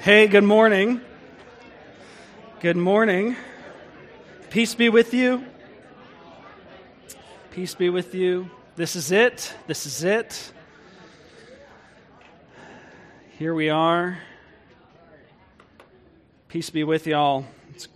Hey, good morning. Good morning. Peace be with you. Peace be with you. This is it. This is it. Here we are. Peace be with y'all. It's,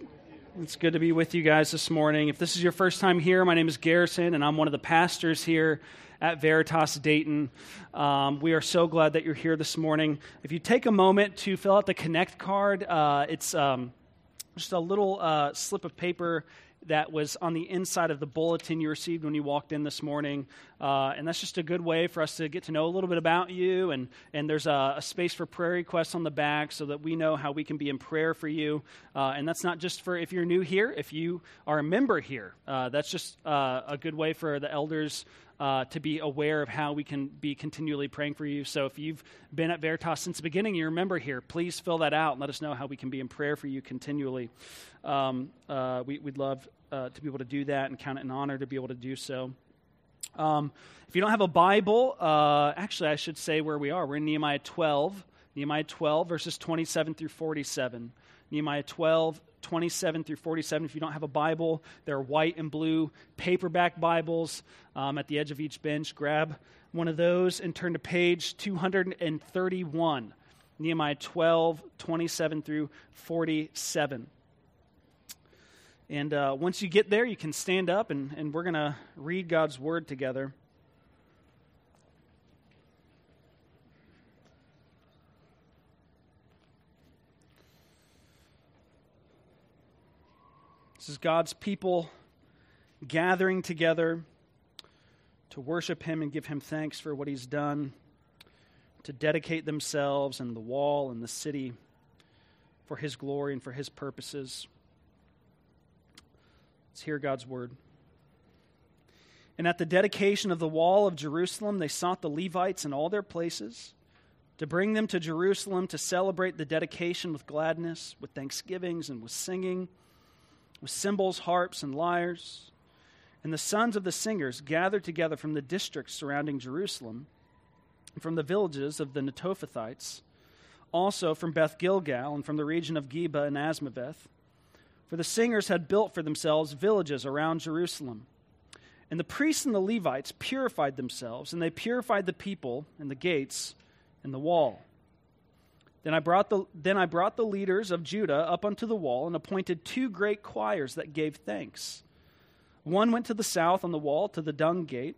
it's good to be with you guys this morning. If this is your first time here, my name is Garrison, and I'm one of the pastors here at Veritas Dayton. Um, we are so glad that you're here this morning. If you take a moment to fill out the Connect card, uh, it's um, just a little uh, slip of paper that was on the inside of the bulletin you received when you walked in this morning. Uh, and that's just a good way for us to get to know a little bit about you. And, and there's a, a space for prayer requests on the back so that we know how we can be in prayer for you. Uh, and that's not just for if you're new here, if you are a member here, uh, that's just uh, a good way for the elders. Uh, to be aware of how we can be continually praying for you. So, if you've been at Veritas since the beginning, you're a member here, please fill that out and let us know how we can be in prayer for you continually. Um, uh, we, would love uh, to be able to do that and count it an honor to be able to do so. Um, if you don't have a Bible, uh, actually, I should say where we are. We're in Nehemiah 12, Nehemiah 12, verses 27 through 47. Nehemiah 12, 27 through 47. If you don't have a Bible, there are white and blue paperback Bibles um, at the edge of each bench. Grab one of those and turn to page 231. Nehemiah 12, 27 through 47. And uh, once you get there, you can stand up and, and we're going to read God's word together. This is God's people gathering together to worship Him and give Him thanks for what He's done, to dedicate themselves and the wall and the city for His glory and for His purposes. Let's hear God's word. And at the dedication of the wall of Jerusalem, they sought the Levites in all their places to bring them to Jerusalem to celebrate the dedication with gladness, with thanksgivings, and with singing, with cymbals, harps, and lyres. And the sons of the singers gathered together from the districts surrounding Jerusalem, from the villages of the Netophathites, also from Beth Gilgal, and from the region of Geba and Azmaveth for the singers had built for themselves villages around Jerusalem. And the priests and the Levites purified themselves, and they purified the people and the gates and the wall. Then I, brought the, then I brought the leaders of Judah up unto the wall and appointed two great choirs that gave thanks. One went to the south on the wall to the dung gate,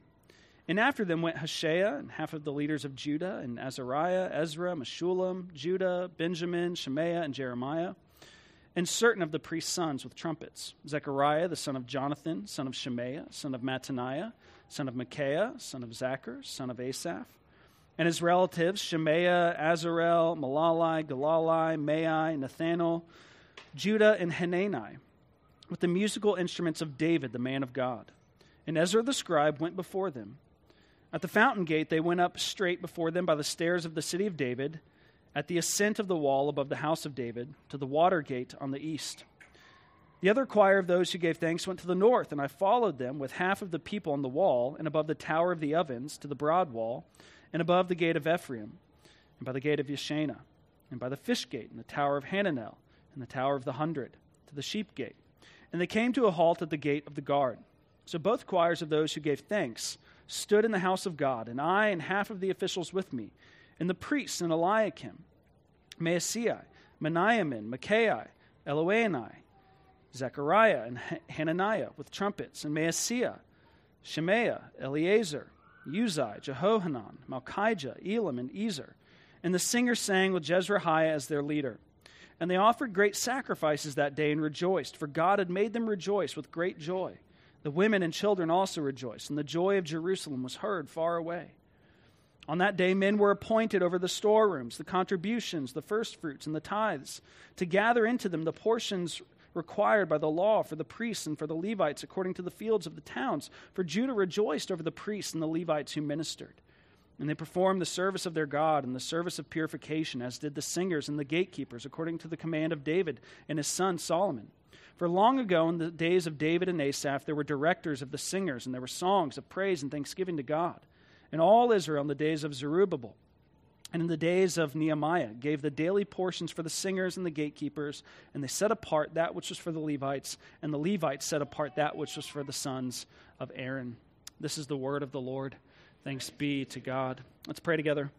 and after them went Hoshea and half of the leaders of Judah, and Azariah, Ezra, Meshullam, Judah, Benjamin, Shemaiah, and Jeremiah and certain of the priest's sons with trumpets Zechariah, the son of Jonathan, son of Shemaiah, son of Mattaniah, son of Micaiah, son of Zaccur, son of Asaph, and his relatives Shemaiah, Azarel, Milalai, Gilalai, Maai, Nethanel, Judah, and Hanani, with the musical instruments of David, the man of God. And Ezra the scribe went before them. At the fountain gate they went up straight before them by the stairs of the city of David at the ascent of the wall above the house of David, to the water gate on the east. The other choir of those who gave thanks went to the north, and I followed them with half of the people on the wall, and above the tower of the ovens to the broad wall, and above the gate of Ephraim, and by the gate of Yeshana, and by the fish gate, and the tower of Hananel, and the tower of the hundred, to the sheep gate. And they came to a halt at the gate of the guard. So both choirs of those who gave thanks stood in the house of God, and I and half of the officials with me and the priests and Eliakim, Maaseiah, Miniamin, Micaiah, Elioenai, Zechariah, and Hananiah with trumpets, and Maaseiah, Shemaiah, Eleazar, Uzzi, Jehohanan, Malchijah, Elam, and Ezer. And the singers sang with Jezrahiah as their leader. And they offered great sacrifices that day and rejoiced, for God had made them rejoice with great joy. The women and children also rejoiced, and the joy of Jerusalem was heard far away. On that day, men were appointed over the storerooms, the contributions, the firstfruits, and the tithes, to gather into them the portions required by the law for the priests and for the Levites according to the fields of the towns. For Judah rejoiced over the priests and the Levites who ministered. And they performed the service of their God and the service of purification, as did the singers and the gatekeepers, according to the command of David and his son Solomon. For long ago, in the days of David and Asaph, there were directors of the singers, and there were songs of praise and thanksgiving to God and all Israel in the days of Zerubbabel and in the days of Nehemiah gave the daily portions for the singers and the gatekeepers, and they set apart that which was for the Levites, and the Levites set apart that which was for the sons of Aaron. This is the word of the Lord. Thanks be to God. Let's pray together.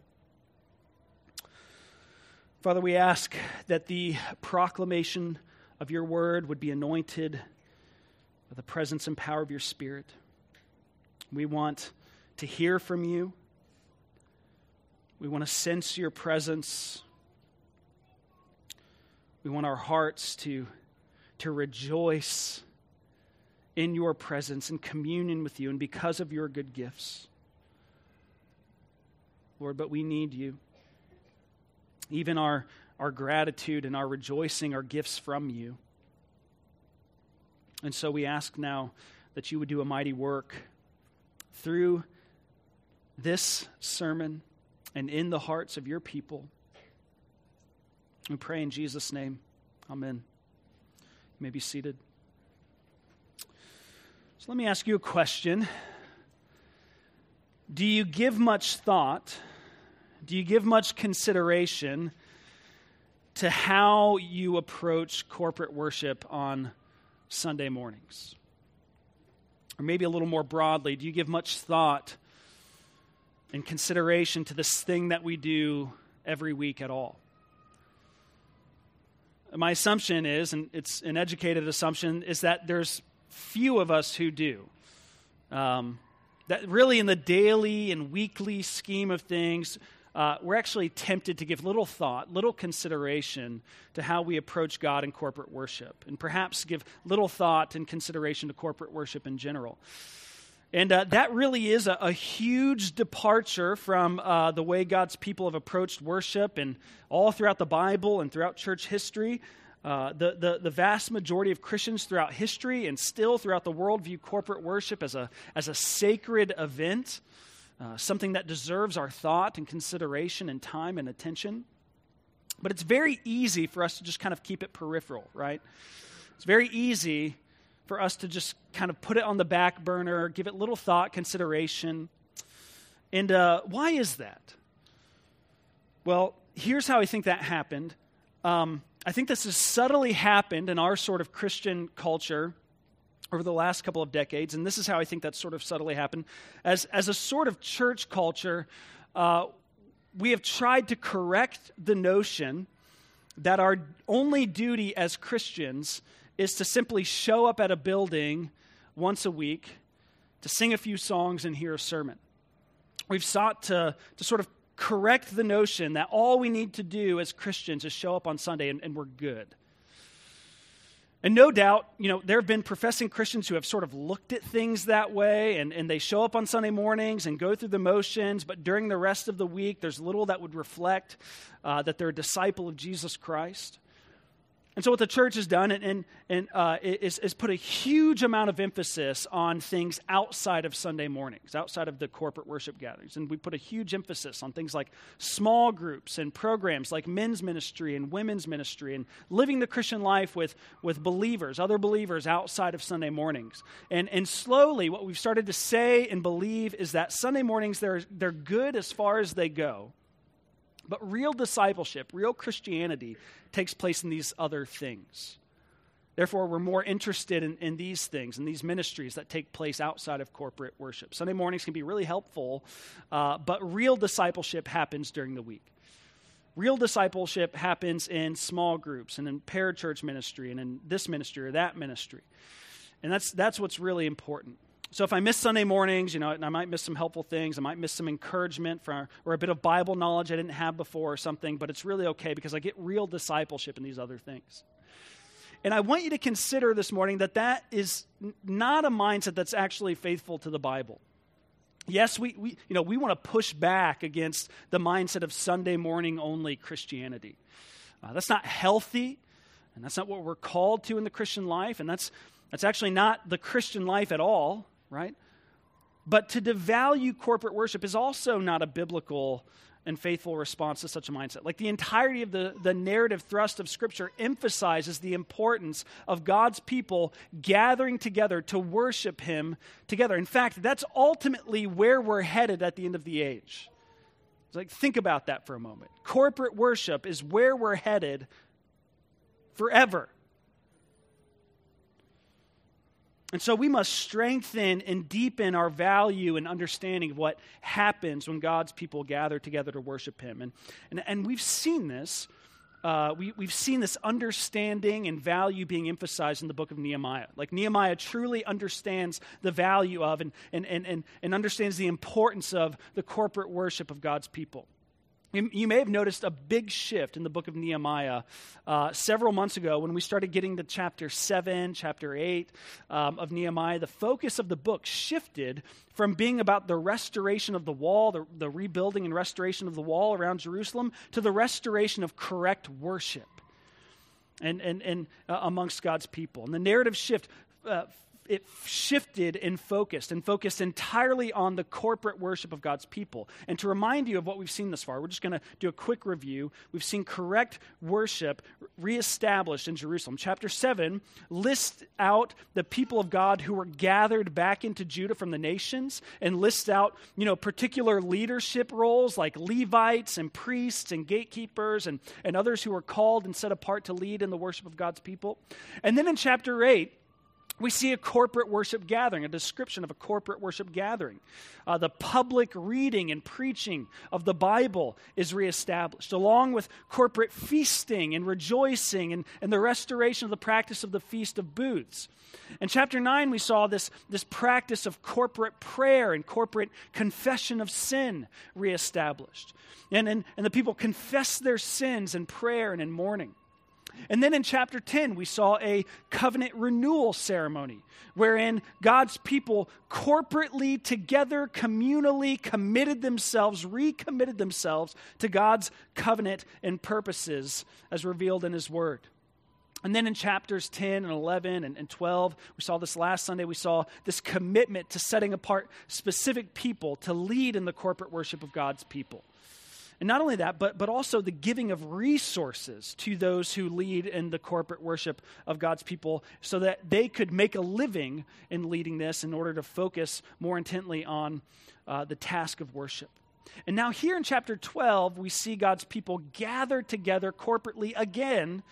Father, we ask that the proclamation of your word would be anointed by the presence and power of your Spirit. We want to hear from you. We want to sense your presence. We want our hearts to, to rejoice in your presence and communion with you and because of your good gifts. Lord, but we need you. Even our, our gratitude and our rejoicing are gifts from you. And so we ask now that you would do a mighty work through this sermon and in the hearts of your people. We pray in Jesus' name. Amen. You may be seated. So let me ask you a question. Do you give much thought? Do you give much consideration to how you approach corporate worship on Sunday mornings? Or maybe a little more broadly, do you give much thought and consideration to this thing that we do every week at all. My assumption is, and it's an educated assumption, is that there's few of us who do. Um, that really, in the daily and weekly scheme of things, uh, we're actually tempted to give little thought, little consideration to how we approach God in corporate worship, and perhaps give little thought and consideration to corporate worship in general. And uh, that really is a, a huge departure from uh, the way God's people have approached worship and all throughout the Bible and throughout church history. Uh, the, the, the, vast majority of Christians throughout history and still throughout the world view corporate worship as a, as a sacred event, uh, something that deserves our thought and consideration and time and attention. But it's very easy for us to just kind of keep it peripheral, right? It's very easy for us to just kind of put it on the back burner, give it little thought, consideration. And uh, why is that? Well, here's how I think that happened. Um, I think this has subtly happened in our sort of Christian culture over the last couple of decades, and this is how I think that sort of subtly happened. As, as a sort of church culture, uh, we have tried to correct the notion that our only duty as Christians is to simply show up at a building once a week to sing a few songs and hear a sermon. We've sought to, to sort of correct the notion that all we need to do as Christians is show up on Sunday and, and we're good. And no doubt, you know, there have been professing Christians who have sort of looked at things that way and, and they show up on Sunday mornings and go through the motions, but during the rest of the week, there's little that would reflect uh, that they're a disciple of Jesus Christ. And so, what the church has done and, and, and uh, is, is put a huge amount of emphasis on things outside of Sunday mornings, outside of the corporate worship gatherings. And we put a huge emphasis on things like small groups and programs like men's ministry and women's ministry and living the Christian life with, with believers, other believers outside of Sunday mornings. And, and slowly, what we've started to say and believe is that Sunday mornings, they're, they're good as far as they go. But real discipleship, real Christianity, takes place in these other things. Therefore, we're more interested in, in these things, in these ministries that take place outside of corporate worship. Sunday mornings can be really helpful, uh, but real discipleship happens during the week. Real discipleship happens in small groups and in parachurch ministry and in this ministry or that ministry. And that's, that's what's really important. So if I miss Sunday mornings, you know, I might miss some helpful things. I might miss some encouragement for, or a bit of Bible knowledge I didn't have before or something, but it's really okay because I get real discipleship in these other things. And I want you to consider this morning that that is not a mindset that's actually faithful to the Bible. Yes, we, we, you know, we want to push back against the mindset of Sunday morning only Christianity. Uh, that's not healthy, and that's not what we're called to in the Christian life, and that's, that's actually not the Christian life at all right? But to devalue corporate worship is also not a biblical and faithful response to such a mindset. Like the entirety of the, the narrative thrust of Scripture emphasizes the importance of God's people gathering together to worship Him together. In fact, that's ultimately where we're headed at the end of the age. like, think about that for a moment. Corporate worship is where we're headed forever. And so we must strengthen and deepen our value and understanding of what happens when God's people gather together to worship Him. And, and, and we've seen this. Uh, we, we've seen this understanding and value being emphasized in the book of Nehemiah. Like Nehemiah truly understands the value of and, and, and, and, and understands the importance of the corporate worship of God's people. You may have noticed a big shift in the book of Nehemiah uh, several months ago when we started getting to chapter 7, chapter 8 um, of Nehemiah. The focus of the book shifted from being about the restoration of the wall, the, the rebuilding and restoration of the wall around Jerusalem, to the restoration of correct worship and, and, and uh, amongst God's people. And the narrative shift uh, it shifted and focused and focused entirely on the corporate worship of God's people. And to remind you of what we've seen thus far, we're just going to do a quick review. We've seen correct worship reestablished in Jerusalem. Chapter 7 lists out the people of God who were gathered back into Judah from the nations and lists out, you know, particular leadership roles like Levites and priests and gatekeepers and, and others who were called and set apart to lead in the worship of God's people. And then in chapter 8, we see a corporate worship gathering, a description of a corporate worship gathering. Uh, the public reading and preaching of the Bible is reestablished, along with corporate feasting and rejoicing and, and the restoration of the practice of the Feast of Booths. In chapter 9, we saw this, this practice of corporate prayer and corporate confession of sin reestablished. And, and, and the people confess their sins in prayer and in mourning. And then in chapter 10, we saw a covenant renewal ceremony wherein God's people corporately, together, communally committed themselves, recommitted themselves to God's covenant and purposes as revealed in His Word. And then in chapters 10 and 11 and, and 12, we saw this last Sunday, we saw this commitment to setting apart specific people to lead in the corporate worship of God's people. And not only that, but, but also the giving of resources to those who lead in the corporate worship of God's people so that they could make a living in leading this in order to focus more intently on uh, the task of worship. And now, here in chapter 12, we see God's people gather together corporately again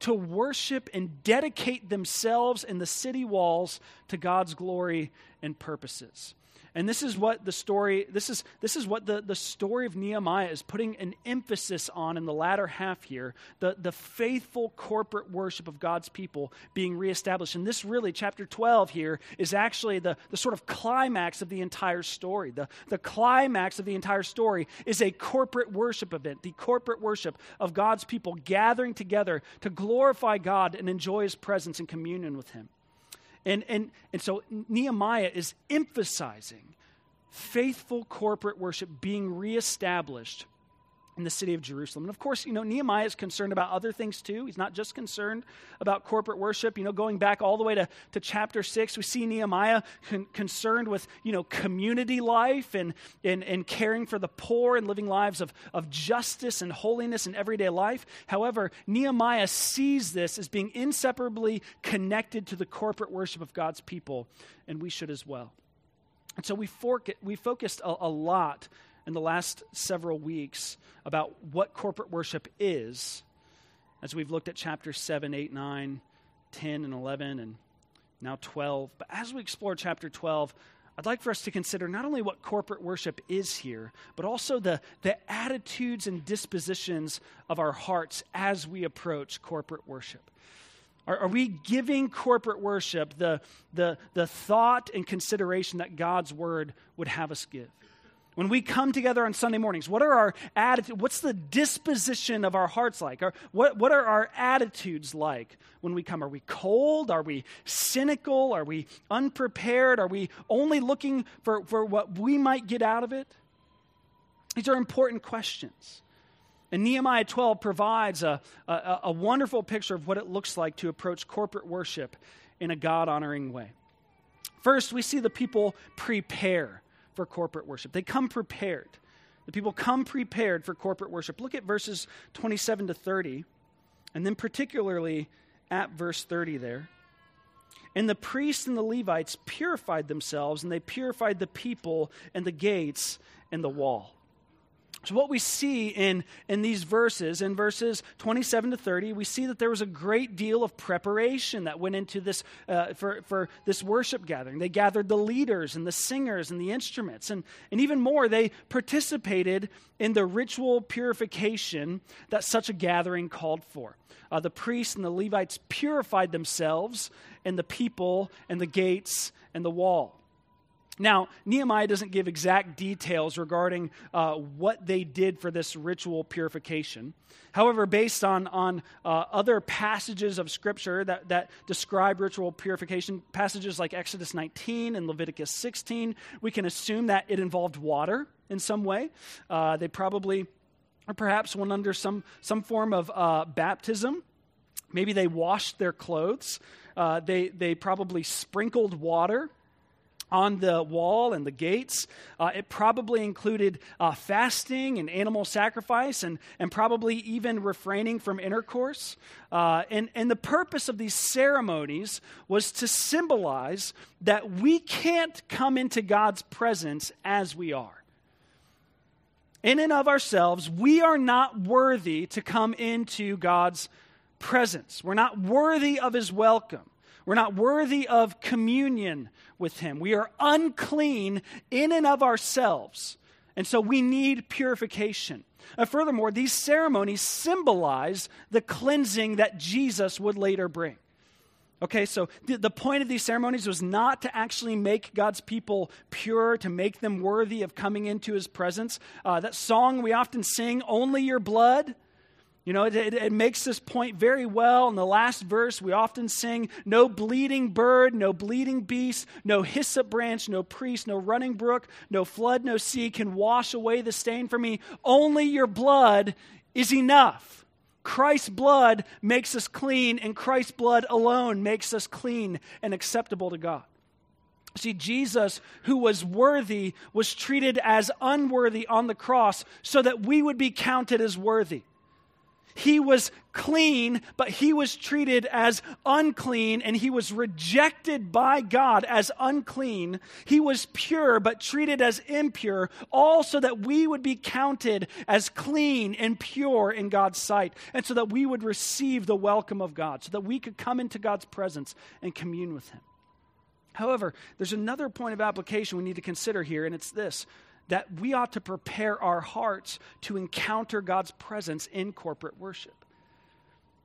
to worship and dedicate themselves in the city walls to God's glory and purposes. And this is what the story, this is, this is what the, the story of Nehemiah is putting an emphasis on in the latter half here the, the faithful corporate worship of God's people being reestablished. And this really, chapter 12 here, is actually the, the sort of climax of the entire story. The, the climax of the entire story is a corporate worship event, the corporate worship of God's people gathering together to glorify God and enjoy his presence and communion with him. And, and, and so Nehemiah is emphasizing faithful corporate worship being reestablished in the city of Jerusalem. And of course, you know, Nehemiah is concerned about other things too. He's not just concerned about corporate worship. You know, going back all the way to, to chapter 6, we see Nehemiah con- concerned with, you know, community life and, and, and caring for the poor and living lives of, of justice and holiness in everyday life. However, Nehemiah sees this as being inseparably connected to the corporate worship of God's people, and we should as well. And so we, fork we focused a, a lot in the last several weeks about what corporate worship is, as we've looked at chapters 7, 8, 9, 10, and 11, and now 12. But as we explore chapter 12, I'd like for us to consider not only what corporate worship is here, but also the, the attitudes and dispositions of our hearts as we approach corporate worship. Are, are, we giving corporate worship the, the, the thought and consideration that God's word would have us give? When we come together on Sunday mornings, what are our attitudes? What's the disposition of our hearts like? What, what are our attitudes like when we come? Are we cold? Are we cynical? Are we unprepared? Are we only looking for, for what we might get out of it? These are important questions. And Nehemiah 12 provides a, a, a wonderful picture of what it looks like to approach corporate worship in a God honoring way. First, we see the people prepare for corporate worship. They come prepared. The people come prepared for corporate worship. Look at verses 27 to 30, and then particularly at verse 30 there. And the priests and the Levites purified themselves, and they purified the people and the gates and the wall. So, what we see in, in these verses, in verses 27 to 30, we see that there was a great deal of preparation that went into this uh, for, for this worship gathering. They gathered the leaders and the singers and the instruments, and, and even more, they participated in the ritual purification that such a gathering called for. Uh, the priests and the Levites purified themselves and the people and the gates and the wall. Now, Nehemiah doesn't give exact details regarding uh, what they did for this ritual purification. However, based on, on uh, other passages of Scripture that, that describe ritual purification, passages like Exodus 19 and Leviticus 16, we can assume that it involved water in some way. Uh, they probably, or perhaps went under some, some form of uh, baptism. Maybe they washed their clothes. Uh, they, they probably sprinkled water on the wall and the gates. Uh, it probably included uh, fasting and animal sacrifice and, and probably even refraining from intercourse. Uh, and, and the purpose of these ceremonies was to symbolize that we can't come into God's presence as we are. In and of ourselves, we are not worthy to come into God's presence. We're not worthy of his welcome. We're not worthy of communion with Him. We are unclean in and of ourselves. And so we need purification. Uh, furthermore, these ceremonies symbolize the cleansing that Jesus would later bring. Okay, so the, the point of these ceremonies was not to actually make God's people pure, to make them worthy of coming into his presence. Uh, that song we often sing, Only Your Blood, you know, it, it, it, makes this point very well. In the last verse, we often sing, No bleeding bird, no bleeding beast, no hyssop branch, no priest, no running brook, no flood, no sea can wash away the stain from me. Only your blood is enough. Christ's blood makes us clean, and Christ's blood alone makes us clean and acceptable to God. See, Jesus, who was worthy, was treated as unworthy on the cross so that we would be counted as worthy. He was clean, but he was treated as unclean, and he was rejected by God as unclean. He was pure, but treated as impure, all so that we would be counted as clean and pure in God's sight, and so that we would receive the welcome of God, so that we could come into God's presence and commune with him. However, there's another point of application we need to consider here, and it's this that we ought to prepare our hearts to encounter God's presence in corporate worship.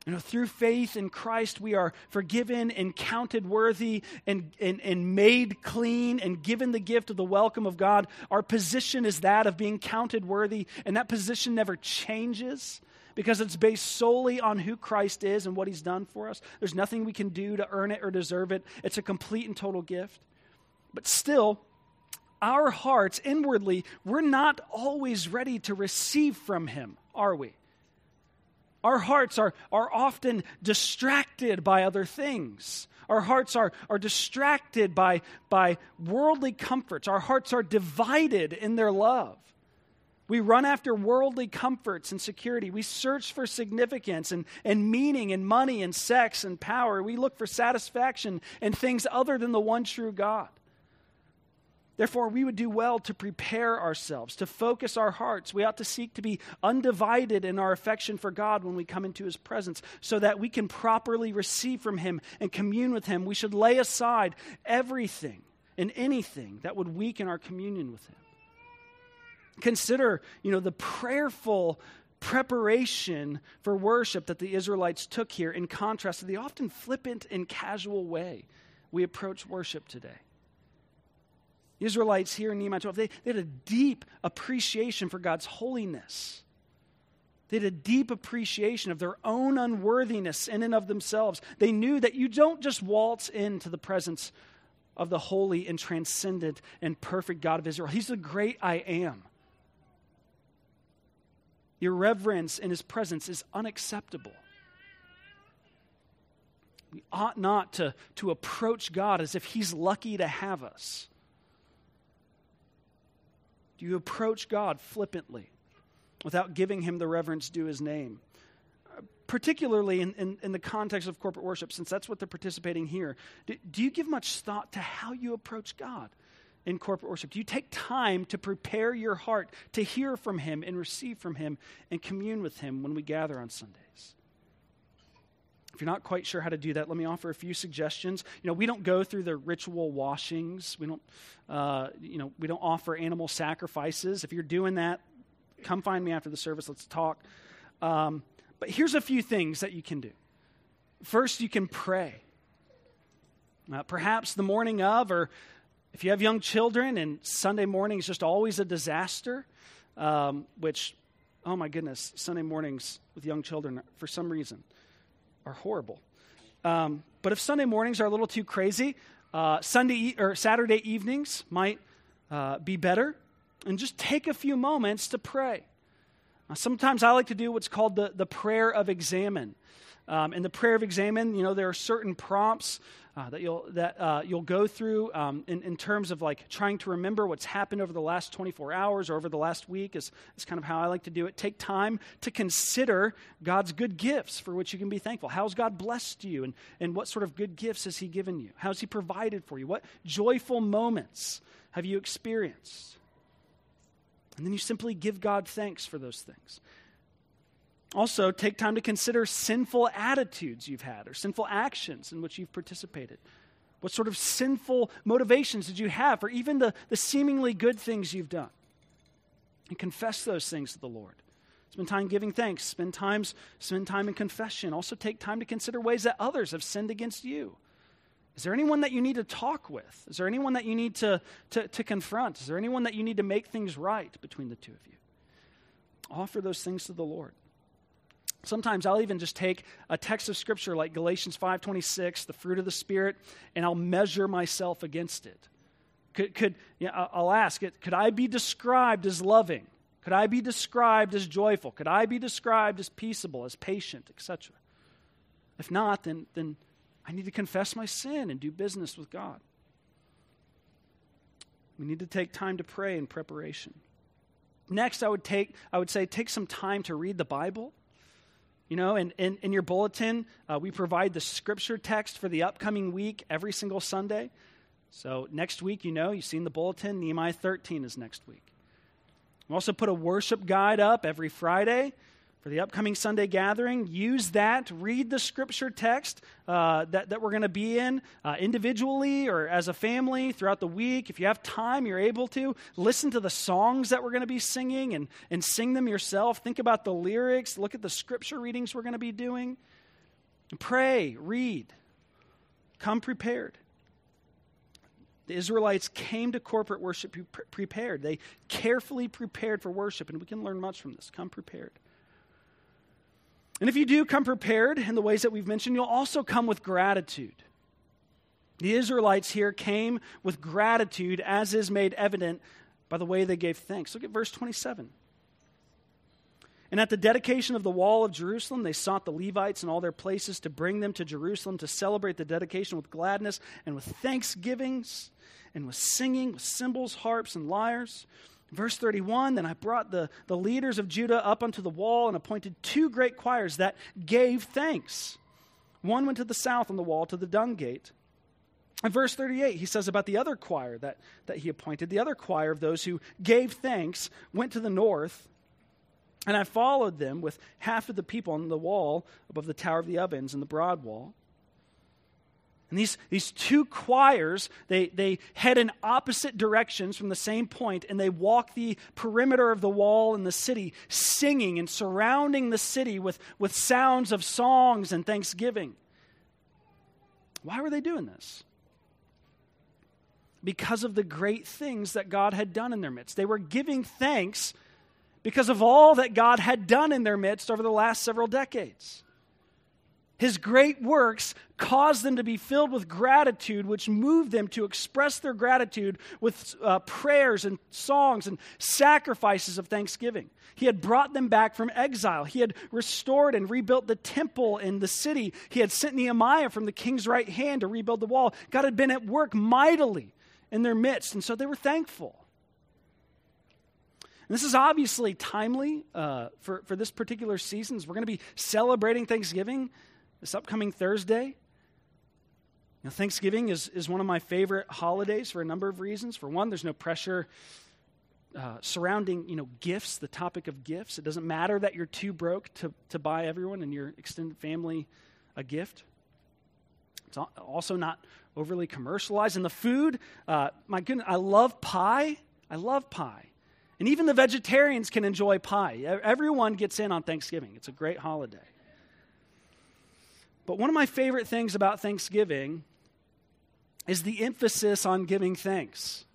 You know, through faith in Christ, we are forgiven and counted worthy and, and, and made clean and given the gift of the welcome of God. Our position is that of being counted worthy, and that position never changes because it's based solely on who Christ is and what he's done for us. There's nothing we can do to earn it or deserve it, it's a complete and total gift. But still, our hearts inwardly, we're not always ready to receive from Him, are we? Our hearts are, are often distracted by other things. Our hearts are, are distracted by, by worldly comforts. Our hearts are divided in their love. We run after worldly comforts and security. We search for significance and, and meaning and money and sex and power. We look for satisfaction and things other than the one true God. Therefore, we would do well to prepare ourselves, to focus our hearts. We ought to seek to be undivided in our affection for God when we come into His presence so that we can properly receive from Him and commune with Him. We should lay aside everything and anything that would weaken our communion with Him. Consider, you know, the prayerful preparation for worship that the Israelites took here in contrast to the often flippant and casual way we approach worship today. Israelites here in Nehemiah 12, they, they had a deep appreciation for God's holiness. They had a deep appreciation of their own unworthiness in and of themselves. They knew that you don't just waltz into the presence of the holy and transcendent and perfect God of Israel. He's the great I am. Your reverence in his presence is unacceptable. We ought not to, to approach God as if he's lucky to have us. Do you approach God flippantly without giving him the reverence due his name? Particularly in, in, in, the context of corporate worship, since that's what they're participating here. Do, do you give much thought to how you approach God? in corporate worship? Do you take time to prepare your heart to hear from Him and receive from Him and commune with Him when we gather on Sundays? If you're not quite sure how to do that, let me offer a few suggestions. You know, we don't go through the ritual washings. We don't, uh, you know, we don't offer animal sacrifices. If you're doing that, come find me after the service. Let's talk. Um, but here's a few things that you can do. First, you can pray. Uh, perhaps the morning of, or if you have young children and Sunday morning is just always a disaster, um, which, oh my goodness, Sunday mornings with young children, for some reason, are horrible. Um, but if Sunday mornings are a little too crazy, uh, Sunday e- or Saturday evenings might uh, be better. And just take a few moments to pray. Uh, sometimes I like to do what's called the, the prayer of examen. Um, in the prayer of examen, you know, there are certain prompts uh, that you'll that uh, you'll go through um, in, in terms of like trying to remember what's happened over the last 24 hours or over the last week is, is kind of how I like to do it. Take time to consider God's good gifts for which you can be thankful. How's God blessed you, and and what sort of good gifts has He given you? How's He provided for you? What joyful moments have you experienced? And then you simply give God thanks for those things. Also, take time to consider sinful attitudes you've had or sinful actions in which you've participated. What sort of sinful motivations did you have for even the, the seemingly good things you've done? And confess those things to the Lord. Spend time giving thanks. Spend, times, spend time in confession. Also, take time to consider ways that others have sinned against you. Is there anyone that you need to talk with? Is there anyone that you need to, to, to confront? Is there anyone that you need to make things right between the two of you? Offer those things to the Lord. Sometimes I'll even just take a text of scripture like Galatians 5:26, the fruit of the spirit, and I'll measure myself against it. Could, could you know, I'll ask it, could I be described as loving? Could I be described as joyful? Could I be described as peaceable, as patient, etc.? If not, then, then I need to confess my sin and do business with God. We need to take time to pray in preparation. Next, I would take I would say take some time to read the Bible. You know, and in, in your bulletin, uh, we provide the scripture text for the upcoming week every single Sunday. So next week, you know, you've seen the bulletin, Nehemiah 13 is next week. We also put a worship guide up every Friday for the upcoming Sunday gathering. Use that. Read the scripture text uh, that, that we're going to be in uh, individually or as a family throughout the week. If you have time, you're able to. Listen to the songs that we're going to be singing and, and sing them yourself. Think about the lyrics. Look at the scripture readings we're going to be doing. Pray, read, come prepared. The Israelites came to corporate worship prepared. They carefully prepared for worship, and we can learn much from this. Come prepared. And if you do come prepared in the ways that we've mentioned, you'll also come with gratitude. The Israelites here came with gratitude, as is made evident by the way they gave thanks. Look at verse 27. And at the dedication of the wall of Jerusalem, they sought the Levites in all their places to bring them to Jerusalem to celebrate the dedication with gladness and with thanksgivings and with singing, with cymbals, harps, and lyres. Verse 31 Then I brought the, the leaders of Judah up onto the wall and appointed two great choirs that gave thanks. One went to the south on the wall to the dung gate. In verse 38, he says about the other choir that, that he appointed, the other choir of those who gave thanks went to the north. And I followed them with half of the people on the wall above the Tower of the Ovens and the broad wall. And these, these two choirs, they, they head in opposite directions from the same point, and they walk the perimeter of the wall in the city, singing and surrounding the city with, with sounds of songs and thanksgiving. Why were they doing this? Because of the great things that God had done in their midst. They were giving thanks because of all that God had done in their midst over the last several decades. His great works caused them to be filled with gratitude, which moved them to express their gratitude with uh, prayers and songs and sacrifices of thanksgiving. He had brought them back from exile. He had restored and rebuilt the temple in the city. He had sent Nehemiah from the king's right hand to rebuild the wall. God had been at work mightily in their midst, and so they were thankful. And this is obviously timely uh, for, for this particular season. We're going to be celebrating Thanksgiving this upcoming Thursday. Now, Thanksgiving is, is one of my favorite holidays for a number of reasons. For one, there's no pressure uh, surrounding you know gifts, the topic of gifts. It doesn't matter that you're too broke to, to buy everyone in your extended family a gift. It's also not overly commercialized. And the food, uh, my goodness, I love pie. I love pie. And even the vegetarians can enjoy pie. Everyone gets in on Thanksgiving. It's a great holiday. But one of my favorite things about Thanksgiving is the emphasis on giving thanks.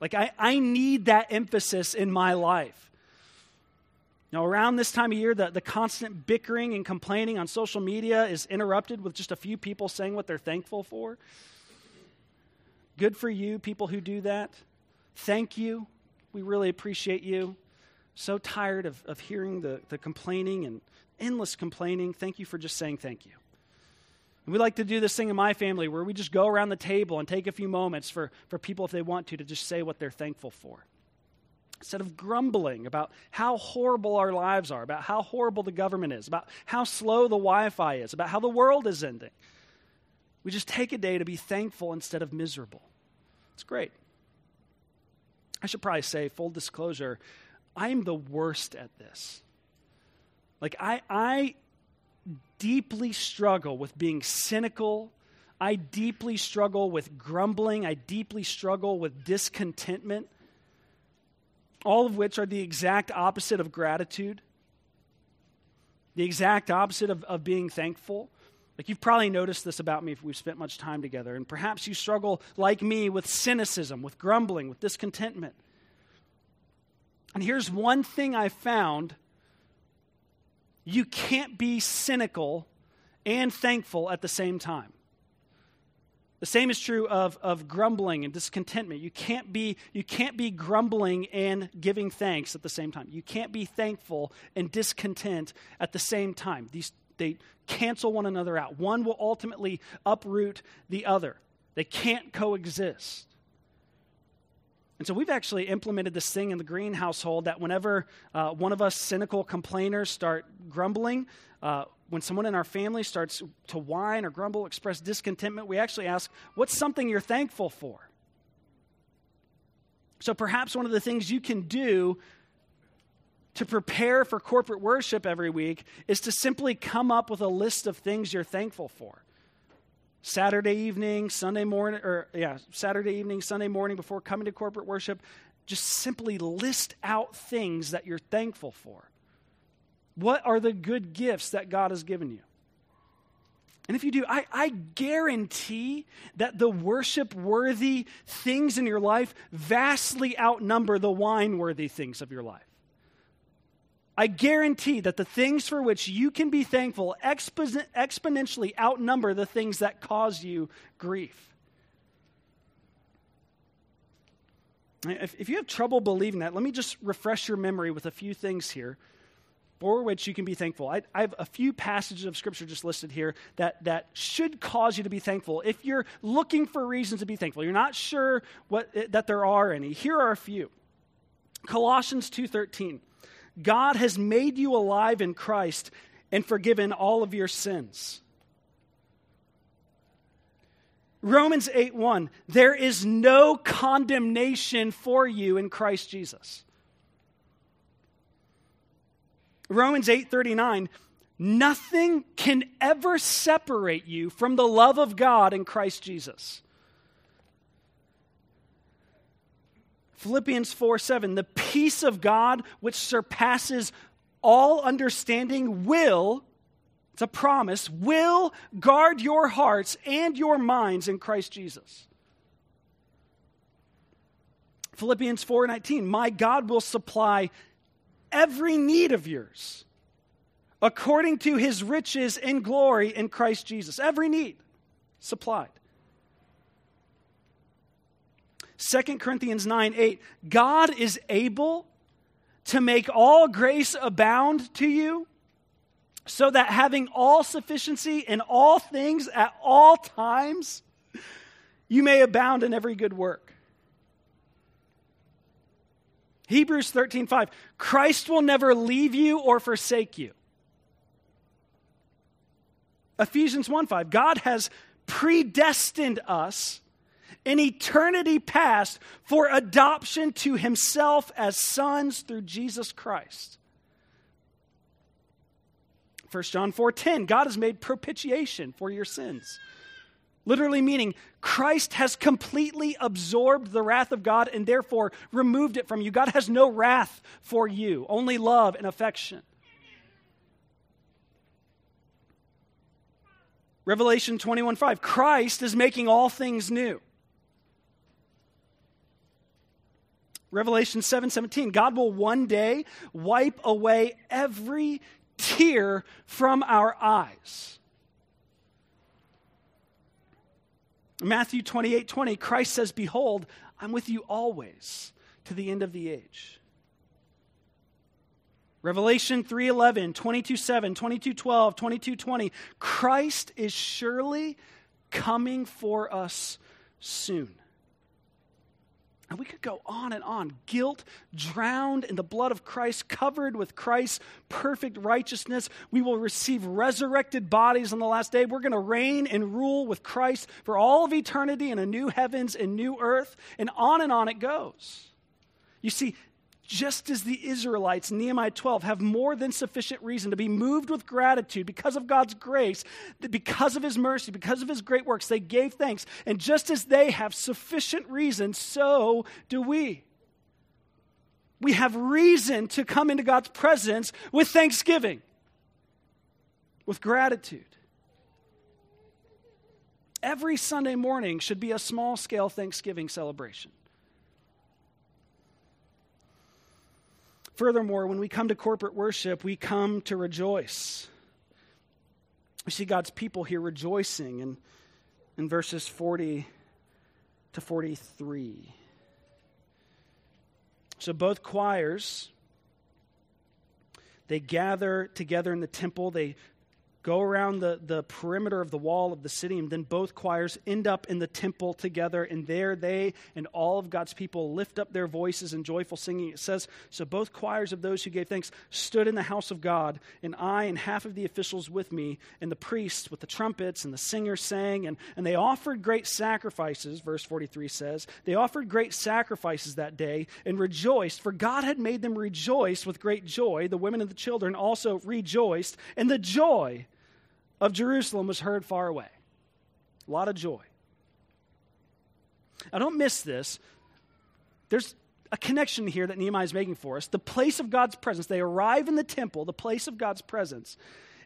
Like, I, I need that emphasis in my life. Now, around this time of year, the, the constant bickering and complaining on social media is interrupted with just a few people saying what they're thankful for. Good for you, people who do that. Thank you. We really appreciate you. So tired of, of hearing the, the complaining and endless complaining. Thank you for just saying thank you. And we like to do this thing in my family where we just go around the table and take a few moments for, for people, if they want to, to just say what they're thankful for instead of grumbling about how horrible our lives are, about how horrible the government is, about how slow the Wi Fi is, about how the world is ending. We just take a day to be thankful instead of miserable. It's great. I should probably say, full disclosure, I'm the worst at this. Like, I, I deeply struggle with being cynical. I deeply struggle with grumbling. I deeply struggle with discontentment all of which are the exact opposite of gratitude, the exact opposite of, of being thankful. Like you've probably noticed this about me if we've spent much time together. And perhaps you struggle, like me, with cynicism, with grumbling, with discontentment. And here's one thing I found you can't be cynical and thankful at the same time. The same is true of, of grumbling and discontentment. You can't, be, you can't be grumbling and giving thanks at the same time. You can't be thankful and discontent at the same time. These, they cancel one another out. One will ultimately uproot the other, they can't coexist. And so we've actually implemented this thing in the Green household that whenever uh, one of us cynical complainers start grumbling, uh, when someone in our family starts to whine or grumble, express discontentment, we actually ask, What's something you're thankful for? So perhaps one of the things you can do to prepare for corporate worship every week is to simply come up with a list of things you're thankful for. Saturday evening, Sunday morning, or yeah, Saturday evening, Sunday morning before coming to corporate worship, just simply list out things that you're thankful for. What are the good gifts that God has given you? And if you do, I, I guarantee that the worship worthy things in your life vastly outnumber the whine worthy things of your life. I guarantee that the things for which you can be thankful expo- exponentially outnumber the things that cause you grief. If, if you have trouble believing that, let me just refresh your memory with a few things here for which you can be thankful. I, I, have a few passages of Scripture just listed here that, that should cause you to be thankful. If you're looking for reasons to be thankful, you're not sure what, that there are any, here are a few. Colossians 2.13, God has made you alive in Christ and forgiven all of your sins. Romans 8:1 There is no condemnation for you in Christ Jesus. Romans 8:39 Nothing can ever separate you from the love of God in Christ Jesus. Philippians 4 7, the peace of God which surpasses all understanding will, it's a promise, will guard your hearts and your minds in Christ Jesus. Philippians 4:19 My God will supply every need of yours according to his riches in glory in Christ Jesus. Every need supplied. 2 Corinthians 9 8, God is able to make all grace abound to you, so that having all sufficiency in all things at all times, you may abound in every good work. Hebrews 13:5 Christ will never leave you or forsake you. Ephesians 1 5, God has predestined us in eternity past for adoption to himself as sons through Jesus Christ. 1 John 4:10 God has made propitiation for your sins. Literally meaning Christ has completely absorbed the wrath of God and therefore removed it from you. God has no wrath for you, only love and affection. Revelation 21:5 Christ is making all things new. Revelation 7:17 God will one day wipe away every tear from our eyes. Matthew 28 20, Christ says, Behold, I'm with you always to the end of the age. Revelation 3:11, 22:7, 22:12, 22:20 Christ is surely coming for us soon. And we could go on and on. Guilt drowned in the blood of Christ, covered with Christ's perfect righteousness. We will receive resurrected bodies on the last day. We're going to reign and rule with Christ for all of eternity in a new heavens and new earth. And on and on it goes. You see, just as the Israelites Nehemiah 12 have more than sufficient reason to be moved with gratitude because of God's grace, because of His mercy, because of His great works, they gave thanks. And just as they have sufficient reason, so do we. We have reason to come into God's presence with thanksgiving, with gratitude. Every Sunday morning should be a small scale Thanksgiving celebration. Furthermore, when we come to corporate worship, we come to rejoice. We see God's people here rejoicing in, in verses 40 to 43. So both choirs, they gather together in the temple. They go around the, the perimeter of the wall of the city, and then both choirs end up in the temple together, and there they and all of God's people lift up their voices in joyful singing. It says, So both choirs of those who gave thanks stood in the house of God, and I and half of the officials with me, and the priests with the trumpets, and the singers sang, and, and they offered great sacrifices, verse 43 says. They offered great sacrifices that day and rejoiced, for God had made them rejoice with great joy. The women and the children also rejoiced, and the joy of Jerusalem was heard far away. A lot of joy. Now, don't miss this. There's a connection here that Nehemiah is making for us. The place of God's presence. They arrive in the temple, the place of God's presence,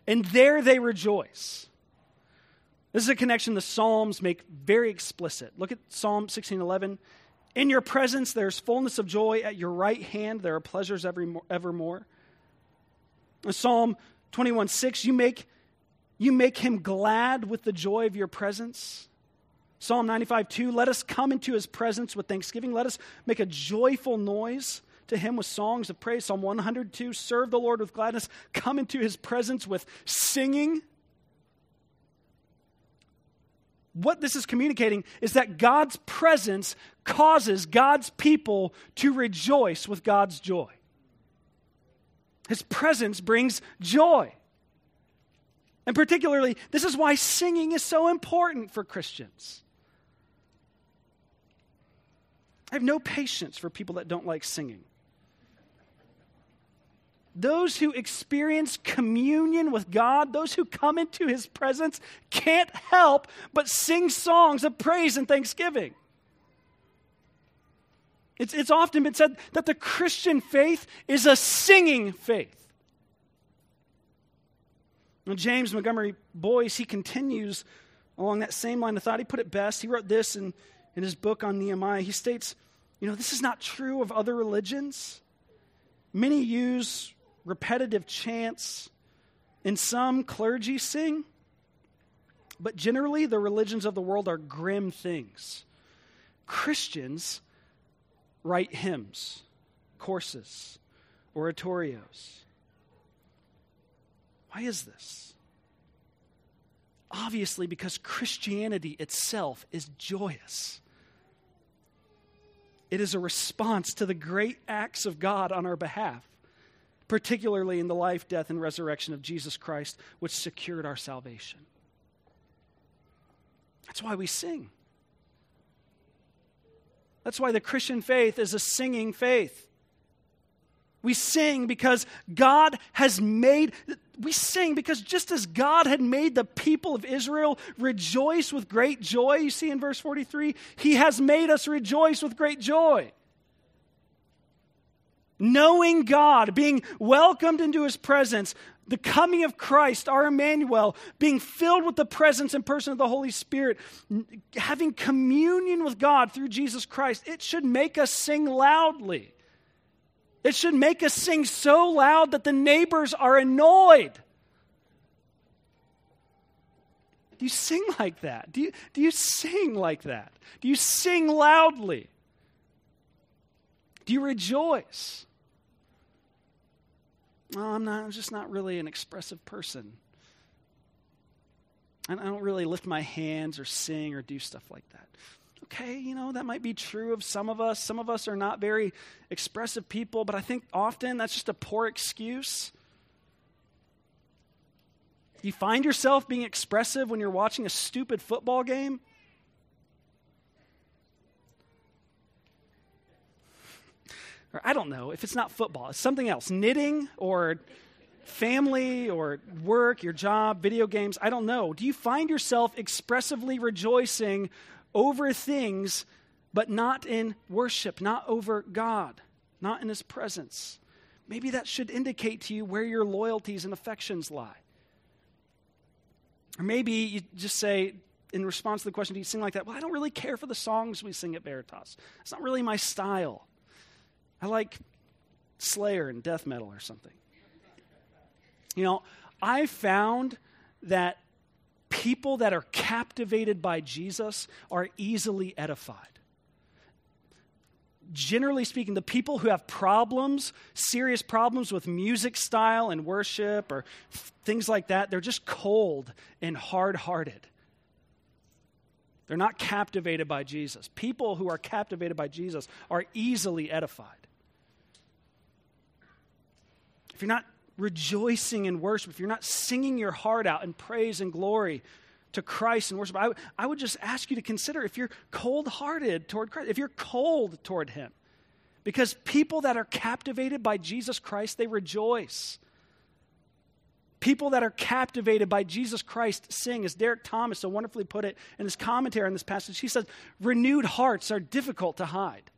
and there they rejoice. This is a connection the Psalms make very explicit. Look at Psalm 16:11. In your presence there's fullness of joy. At your right hand there are pleasures evermore. Psalm 21:6, you make you make him glad with the joy of your presence. Psalm 95 2 Let us come into his presence with thanksgiving. Let us make a joyful noise to him with songs of praise. Psalm 102 Serve the Lord with gladness. Come into his presence with singing. What this is communicating is that God's presence causes God's people to rejoice with God's joy. His presence brings joy. And particularly, this is why singing is so important for Christians. I have no patience for people that don't like singing. Those who experience communion with God, those who come into his presence, can't help but sing songs of praise and thanksgiving. It's, it's often been said that the Christian faith is a singing faith. James Montgomery Boice, he continues along that same line of thought. He put it best. He wrote this in, in his book on Nehemiah. He states, you know, this is not true of other religions. Many use repetitive chants, and some clergy sing. But generally, the religions of the world are grim things. Christians write hymns, courses, oratorios. Why is this? Obviously, because Christianity itself is joyous. It is a response to the great acts of God on our behalf, particularly in the life, death, and resurrection of Jesus Christ, which secured our salvation. That's why we sing. That's why the Christian faith is a singing faith. We sing because God has made, we sing because just as God had made the people of Israel rejoice with great joy, you see in verse 43, He has made us rejoice with great joy. Knowing God, being welcomed into His presence, the coming of Christ, our Emmanuel, being filled with the presence and person of the Holy Spirit, having communion with God through Jesus Christ, it should make us sing loudly. It should make us sing so loud that the neighbors are annoyed. Do you sing like that? Do you, do you sing like that? Do you sing loudly? Do you rejoice? Oh, I'm not, I'm just not really an expressive person. I don't really lift my hands or sing or do stuff like that okay, you know, that might be true of some of us. Some of us are not very expressive people, but I think often that's just a poor excuse. You find yourself being expressive when you're watching a stupid football game? Or I don't know if it's not football, it's something else knitting or family or work, your job, video games. I don't know. Do you find yourself expressively rejoicing over things, but not in worship, not over God, not in His presence. Maybe that should indicate to you where your loyalties and affections lie. Or maybe you just say, in response to the question, do you sing like that? Well, I don't really care for the songs we sing at Veritas. It's not really my style. I like Slayer and death metal or something. You know, I found that people that are captivated by Jesus are easily edified. Generally speaking, the people who have problems, serious problems with music style and worship or things like that, they're just cold and hard hearted. They're not captivated by Jesus. People who are captivated by Jesus are easily edified. If you're not rejoicing in worship, if you're not singing your heart out in praise and glory to Christ and worship, I, w- I would just ask you to consider if you're cold hearted toward Christ, if you're cold toward Him. Because people that are captivated by Jesus Christ, they rejoice. People that are captivated by Jesus Christ sing, as Derek Thomas so wonderfully put it in his commentary on this passage. He says, renewed hearts are difficult to hide.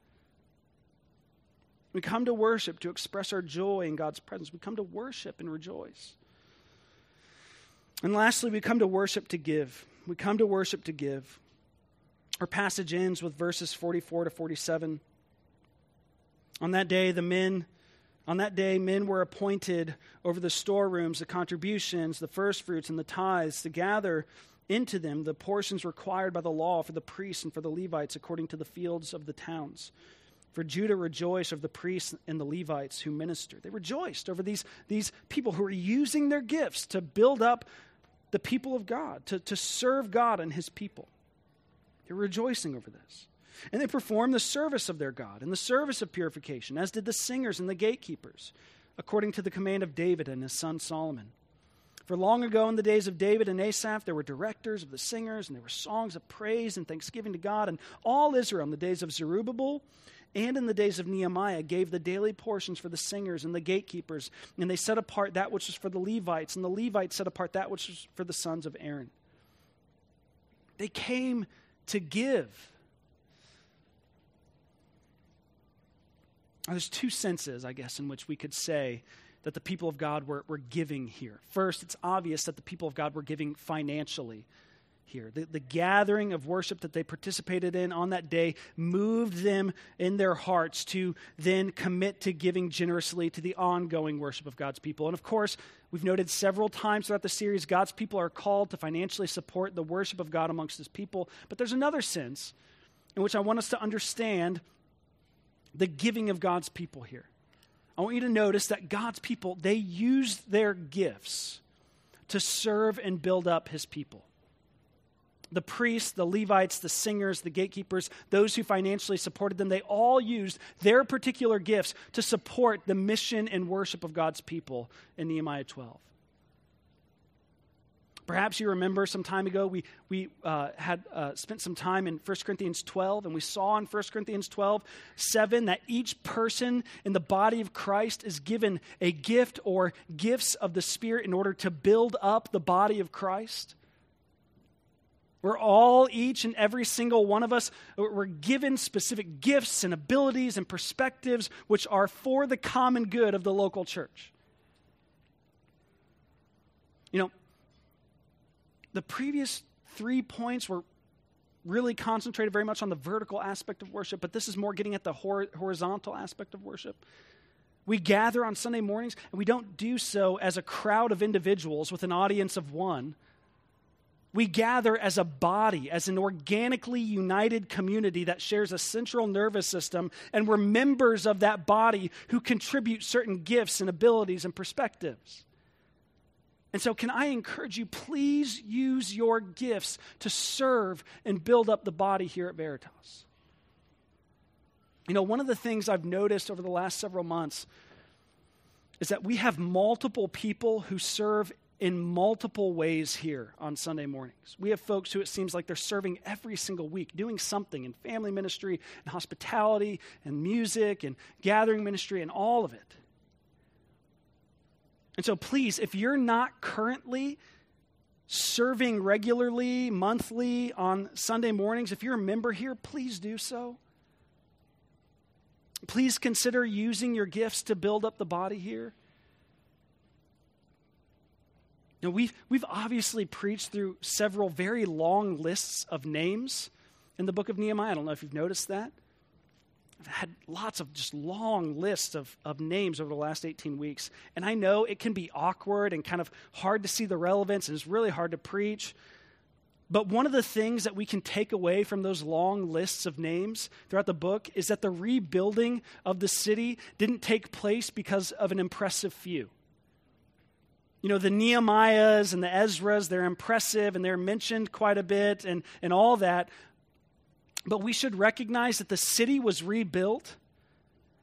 We come to worship to express our joy in God's presence. We come to worship and rejoice. And lastly, we come to worship to give. We come to worship to give. Our passage ends with verses 44 to 47. On that day, the men on that day, men were appointed over the storerooms, the contributions, the firstfruits, and the tithes to gather into them the portions required by the law for the priests and for the Levites according to the fields of the towns. For Judah rejoiced over the priests and the Levites who ministered. They rejoiced over these, these people who were using their gifts to build up the people of God, to, to serve God and his people. They're rejoicing over this. And they performed the service of their God and the service of purification, as did the singers and the gatekeepers, according to the command of David and his son Solomon. For long ago, in the days of David and Asaph, there were directors of the singers, and there were songs of praise and thanksgiving to God. And all Israel, in the days of Zerubbabel and in the days of Nehemiah gave the daily portions for the singers and the gatekeepers, and they set apart that which was for the Levites, and the Levites set apart that which was for the sons of Aaron. They came to give. There's two senses, I guess, in which we could say that the people of God were, were giving here. First, it's obvious that the people of God were giving financially here. The, the gathering of worship that they participated in on that day moved them in their hearts to then commit to giving generously to the ongoing worship of God's people. And of course, we've noted several times throughout the series, God's people are called to financially support the worship of God amongst his people. But there's another sense in which I want us to understand the giving of God's people here. I want you to notice that God's people, they used their gifts to serve and build up his people the priests, the Levites, the singers, the gatekeepers, those who financially supported them, they all used their particular gifts to support the mission and worship of God's people in Nehemiah 12. Perhaps you remember some time ago we, we uh, had uh, spent some time in 1 Corinthians 12, and we saw in 1 Corinthians 12, 7, that each person in the body of Christ is given a gift or gifts of the Spirit in order to build up the body of Christ. We're all, each and every single one of us, we're given specific gifts and abilities and perspectives which are for the common good of the local church. You know, the previous three points were really concentrated very much on the vertical aspect of worship, but this is more getting at the hor- horizontal aspect of worship. We gather on Sunday mornings, and we don't do so as a crowd of individuals with an audience of one. We gather as a body, as an organically united community that shares a central nervous system, and we're members of that body who contribute certain gifts and abilities and perspectives. And so, can I encourage you, please use your gifts to serve and build up the body here at Veritas? You know, one of the things I've noticed over the last several months is that we have multiple people who serve in multiple ways here on Sunday mornings. We have folks who it seems like they're serving every single week, doing something in family ministry and hospitality and music and gathering ministry and all of it. And so, please, if you're not currently serving regularly, monthly on Sunday mornings, if you're a member here, please do so. Please consider using your gifts to build up the body here. Now, we've, we've obviously preached through several very long lists of names in the book of Nehemiah. I don't know if you've noticed that. I've had lots of just long lists of, of names over the last 18 weeks. And I know it can be awkward and kind of hard to see the relevance, and it's really hard to preach. But one of the things that we can take away from those long lists of names throughout the book is that the rebuilding of the city didn't take place because of an impressive few. You know, the Nehemiahs and the Ezras, they're impressive and they're mentioned quite a bit and, and all that. But we should recognize that the city was rebuilt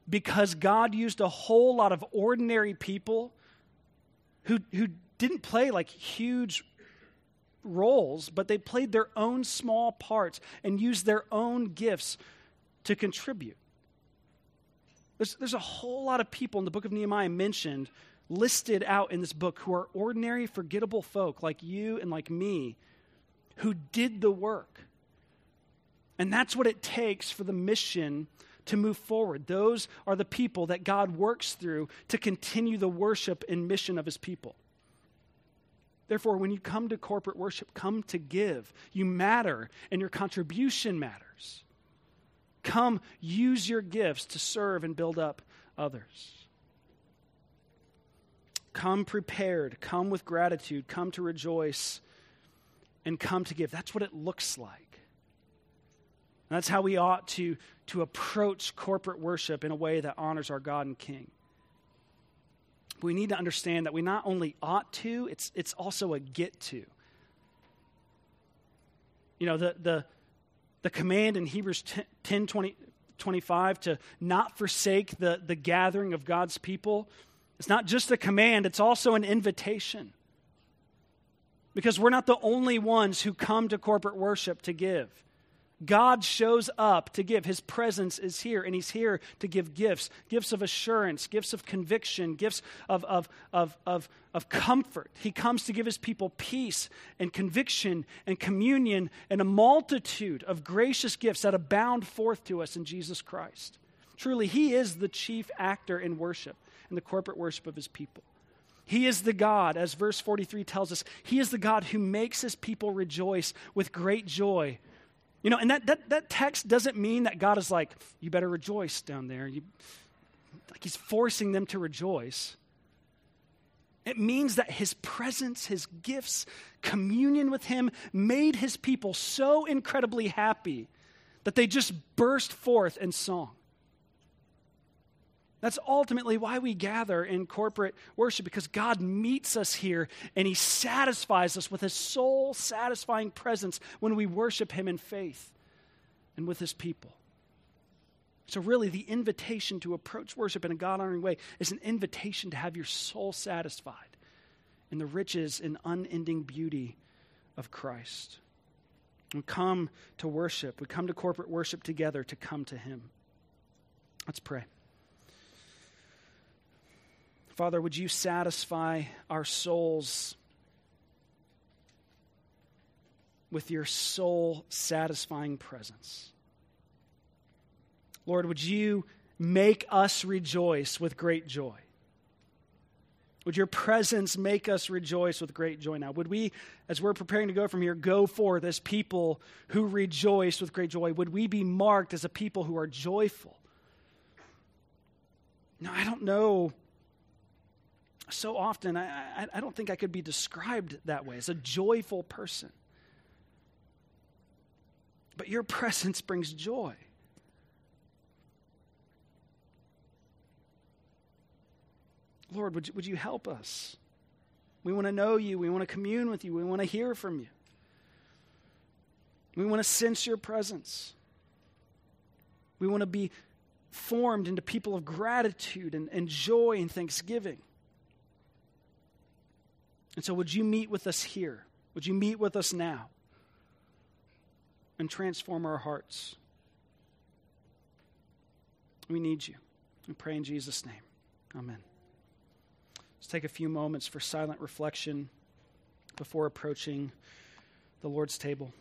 because God used a whole lot of ordinary people who, who didn't play like huge roles, but they played their own small parts and used their own gifts to contribute. There's, there's a whole lot of people in the book of Nehemiah mentioned, listed out in this book, who are ordinary, forgettable folk like you and like me, who did the work and that's what it takes for the mission to move forward. Those are the people that God works through to continue the worship and mission of his people. Therefore, when you come to corporate worship, come to give. You matter, and your contribution matters. Come, use your gifts to serve and build up others. Come prepared, come with gratitude, come to rejoice, and come to give. That's what it looks like. And that's how we ought to, to approach corporate worship in a way that honors our God and King. But we need to understand that we not only ought to, it's, it's also a get to. You know, the, the, the command in Hebrews 10, 10 20, 25 to not forsake the, the gathering of God's people, it's not just a command, it's also an invitation. Because we're not the only ones who come to corporate worship to give. God shows up to give. His presence is here, and He's here to give gifts gifts of assurance, gifts of conviction, gifts of, of, of, of, of comfort. He comes to give His people peace and conviction and communion and a multitude of gracious gifts that abound forth to us in Jesus Christ. Truly, He is the chief actor in worship, in the corporate worship of His people. He is the God, as verse 43 tells us, He is the God who makes His people rejoice with great joy you know, and that, that, that text doesn't mean that God is like, you better rejoice down there. You, like he's forcing them to rejoice. It means that his presence, his gifts, communion with him made his people so incredibly happy that they just burst forth in song. That's ultimately why we gather in corporate worship because God meets us here and He satisfies us with His soul satisfying presence when we worship Him in faith and with His people. So, really, the invitation to approach worship in a God honoring way is an invitation to have your soul satisfied in the riches and unending beauty of Christ. We come to worship. We come to corporate worship together to come to Him. Let's pray. Father, would you satisfy our souls with your soul satisfying presence? Lord, would you make us rejoice with great joy? Would your presence make us rejoice with great joy now? Would we, as we're preparing to go from here, go forth as people who rejoice with great joy? Would we be marked as a people who are joyful? No, I don't know. So often, I, I, I don't think I could be described that way as a joyful person. But your presence brings joy. Lord, would you, would you help us? We want to know you. We want to commune with you. We want to hear from you. We want to sense your presence. We want to be formed into people of gratitude and, and joy and thanksgiving. And so, would you meet with us here? Would you meet with us now and transform our hearts? We need you. We pray in Jesus' name. Amen. Let's take a few moments for silent reflection before approaching the Lord's table.